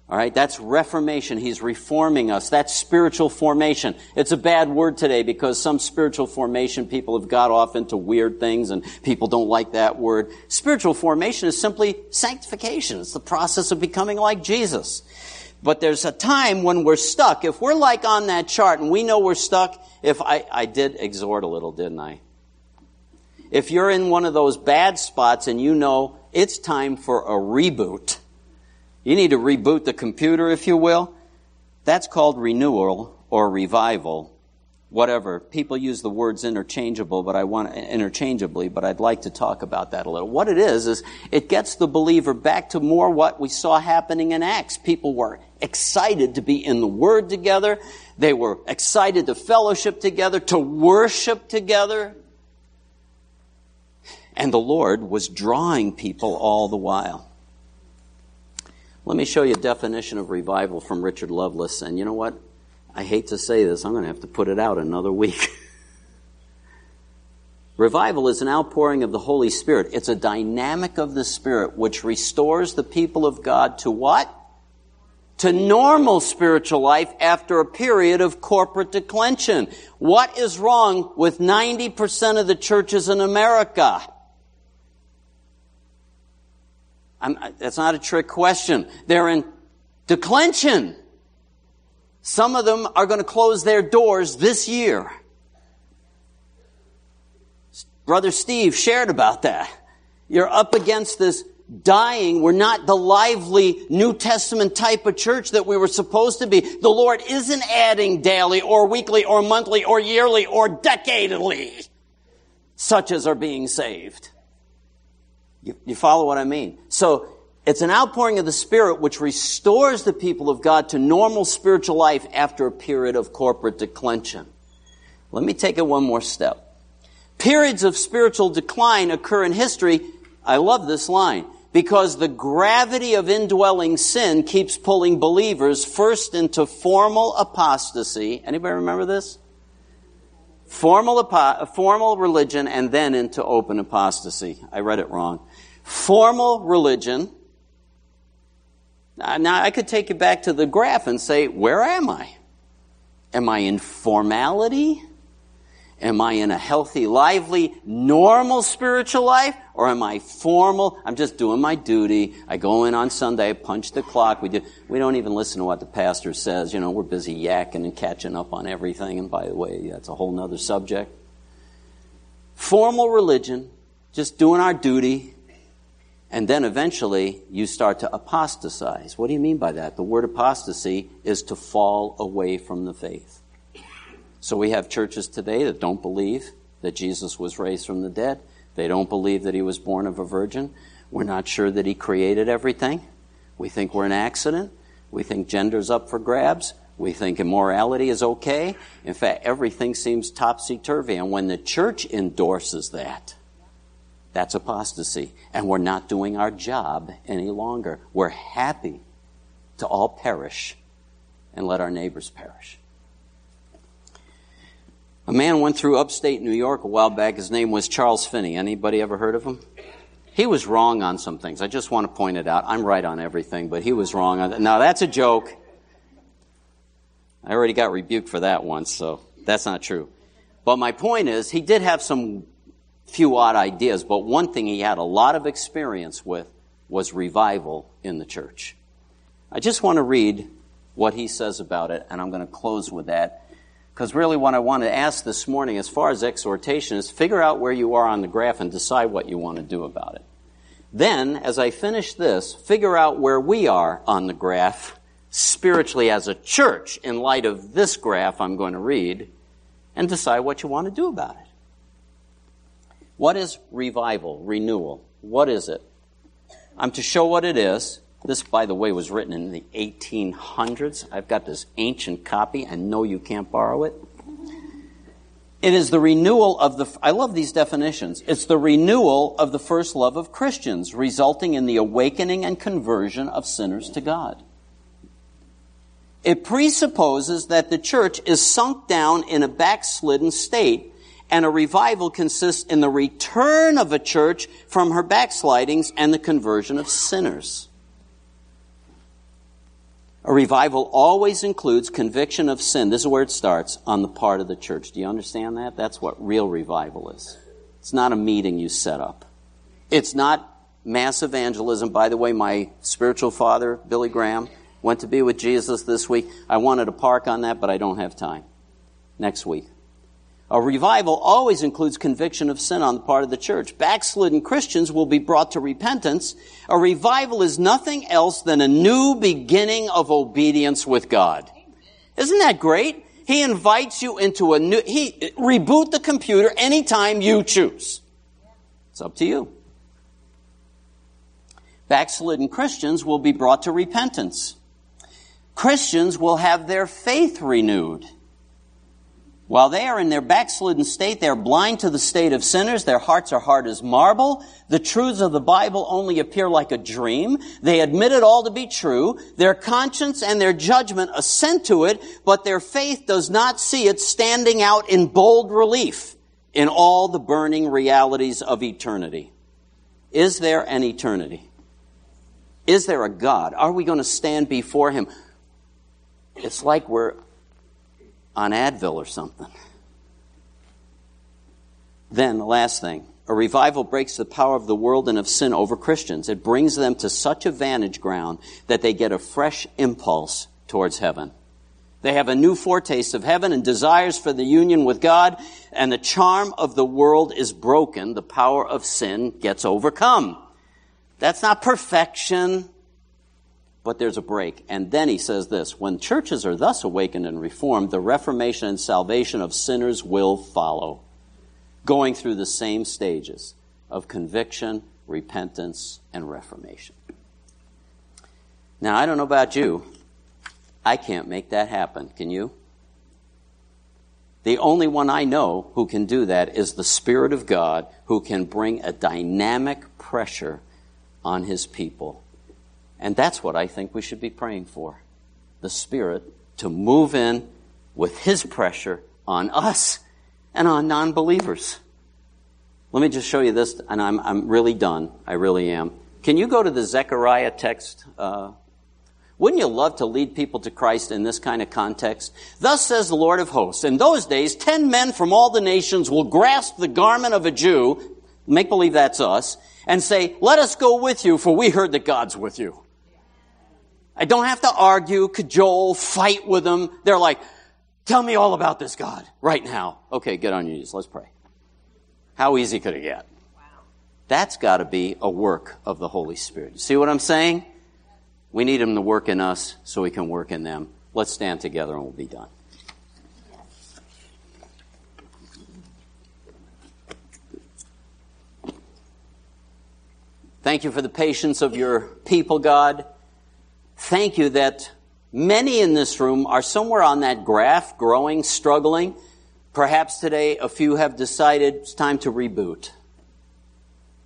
All right, that's reformation. He's reforming us. That's spiritual formation. It's a bad word today because some spiritual formation people have got off into weird things and people don't like that word. Spiritual formation is simply sanctification. It's the process of becoming like Jesus. But there's a time when we're stuck. If we're like on that chart and we know we're stuck, if I, I did exhort a little, didn't I? If you're in one of those bad spots and you know it's time for a reboot, you need to reboot the computer, if you will. That's called renewal or revival. Whatever. People use the words interchangeable, but I want interchangeably, but I'd like to talk about that a little. What it is, is it gets the believer back to more what we saw happening in Acts. People were excited to be in the Word together. They were excited to fellowship together, to worship together. And the Lord was drawing people all the while. Let me show you a definition of revival from Richard Lovelace. And you know what? I hate to say this, I'm going to have to put it out another week. Revival is an outpouring of the Holy Spirit. It's a dynamic of the Spirit which restores the people of God to what? To normal spiritual life after a period of corporate declension. What is wrong with 90% of the churches in America? I'm, that's not a trick question. They're in declension. Some of them are going to close their doors this year. Brother Steve shared about that. You're up against this dying. We're not the lively New Testament type of church that we were supposed to be. The Lord isn't adding daily or weekly or monthly or yearly or decadally such as are being saved. You, you follow what I mean? So, it's an outpouring of the Spirit which restores the people of God to normal spiritual life after a period of corporate declension. Let me take it one more step. Periods of spiritual decline occur in history. I love this line. Because the gravity of indwelling sin keeps pulling believers first into formal apostasy. Anybody remember this? Formal, formal religion and then into open apostasy. I read it wrong. Formal religion. Uh, now I could take you back to the graph and say, where am I? Am I in formality? Am I in a healthy, lively, normal spiritual life? Or am I formal? I'm just doing my duty. I go in on Sunday, I punch the clock. We, do, we don't even listen to what the pastor says. You know, we're busy yakking and catching up on everything. And by the way, that's a whole nother subject. Formal religion, just doing our duty. And then eventually you start to apostatize. What do you mean by that? The word apostasy is to fall away from the faith. So we have churches today that don't believe that Jesus was raised from the dead. They don't believe that he was born of a virgin. We're not sure that he created everything. We think we're an accident. We think gender's up for grabs. We think immorality is okay. In fact, everything seems topsy turvy. And when the church endorses that, that's apostasy. And we're not doing our job any longer. We're happy to all perish and let our neighbors perish. A man went through upstate New York a while back. His name was Charles Finney. Anybody ever heard of him? He was wrong on some things. I just want to point it out. I'm right on everything, but he was wrong on. Now that's a joke. I already got rebuked for that once, so that's not true. But my point is, he did have some few odd ideas, but one thing he had a lot of experience with was revival in the church. I just want to read what he says about it, and I'm going to close with that. Because really, what I want to ask this morning, as far as exhortation, is figure out where you are on the graph and decide what you want to do about it. Then, as I finish this, figure out where we are on the graph spiritually as a church in light of this graph I'm going to read and decide what you want to do about it. What is revival, renewal? What is it? I'm to show what it is. This, by the way, was written in the 1800s. I've got this ancient copy and know you can't borrow it. It is the renewal of the, I love these definitions. It's the renewal of the first love of Christians, resulting in the awakening and conversion of sinners to God. It presupposes that the church is sunk down in a backslidden state, and a revival consists in the return of a church from her backslidings and the conversion of sinners. A revival always includes conviction of sin. This is where it starts on the part of the church. Do you understand that? That's what real revival is. It's not a meeting you set up. It's not mass evangelism. By the way, my spiritual father, Billy Graham, went to be with Jesus this week. I wanted to park on that, but I don't have time. Next week. A revival always includes conviction of sin on the part of the church. Backslidden Christians will be brought to repentance. A revival is nothing else than a new beginning of obedience with God. Isn't that great? He invites you into a new, he, reboot the computer anytime you choose. It's up to you. Backslidden Christians will be brought to repentance. Christians will have their faith renewed. While they are in their backslidden state, they are blind to the state of sinners. Their hearts are hard as marble. The truths of the Bible only appear like a dream. They admit it all to be true. Their conscience and their judgment assent to it, but their faith does not see it standing out in bold relief in all the burning realities of eternity. Is there an eternity? Is there a God? Are we going to stand before Him? It's like we're on Advil or something. Then, the last thing a revival breaks the power of the world and of sin over Christians. It brings them to such a vantage ground that they get a fresh impulse towards heaven. They have a new foretaste of heaven and desires for the union with God, and the charm of the world is broken. The power of sin gets overcome. That's not perfection, but there's a break. And then he says this when churches are thus awakened and reformed, the reformation and salvation of sinners will follow, going through the same stages of conviction, repentance, and reformation. Now, I don't know about you. I can't make that happen. Can you? The only one I know who can do that is the Spirit of God who can bring a dynamic pressure on His people. And that's what I think we should be praying for. The Spirit to move in with His pressure on us and on non believers. Let me just show you this, and I'm, I'm really done. I really am. Can you go to the Zechariah text? Uh, wouldn't you love to lead people to Christ in this kind of context? Thus says the Lord of hosts, in those days, ten men from all the nations will grasp the garment of a Jew, make believe that's us, and say, let us go with you, for we heard that God's with you. I don't have to argue, cajole, fight with them. They're like, tell me all about this God right now. Okay, get on your knees. Let's pray. How easy could it get? That's got to be a work of the Holy Spirit. See what I'm saying? We need Him to work in us so He can work in them. Let's stand together and we'll be done. Thank you for the patience of your people, God. Thank you that many in this room are somewhere on that graph, growing, struggling. Perhaps today a few have decided it's time to reboot.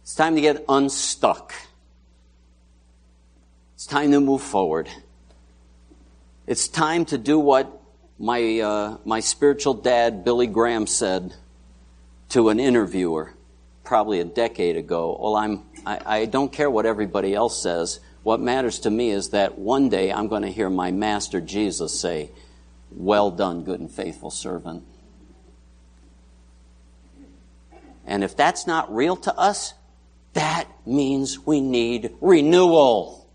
It's time to get unstuck. It's time to move forward. It's time to do what my, uh, my spiritual dad, Billy Graham, said to an interviewer probably a decade ago. Well, I'm, I, I don't care what everybody else says. What matters to me is that one day I'm going to hear my master Jesus say, Well done, good and faithful servant. And if that's not real to us, that means we need renewal.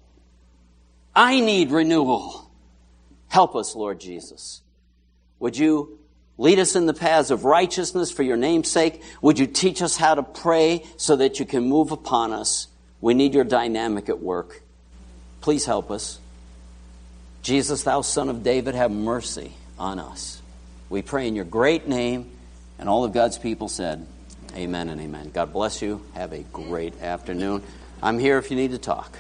I need renewal. Help us, Lord Jesus. Would you lead us in the paths of righteousness for your name's sake? Would you teach us how to pray so that you can move upon us? We need your dynamic at work. Please help us. Jesus, thou son of David, have mercy on us. We pray in your great name, and all of God's people said, Amen and amen. God bless you. Have a great afternoon. I'm here if you need to talk.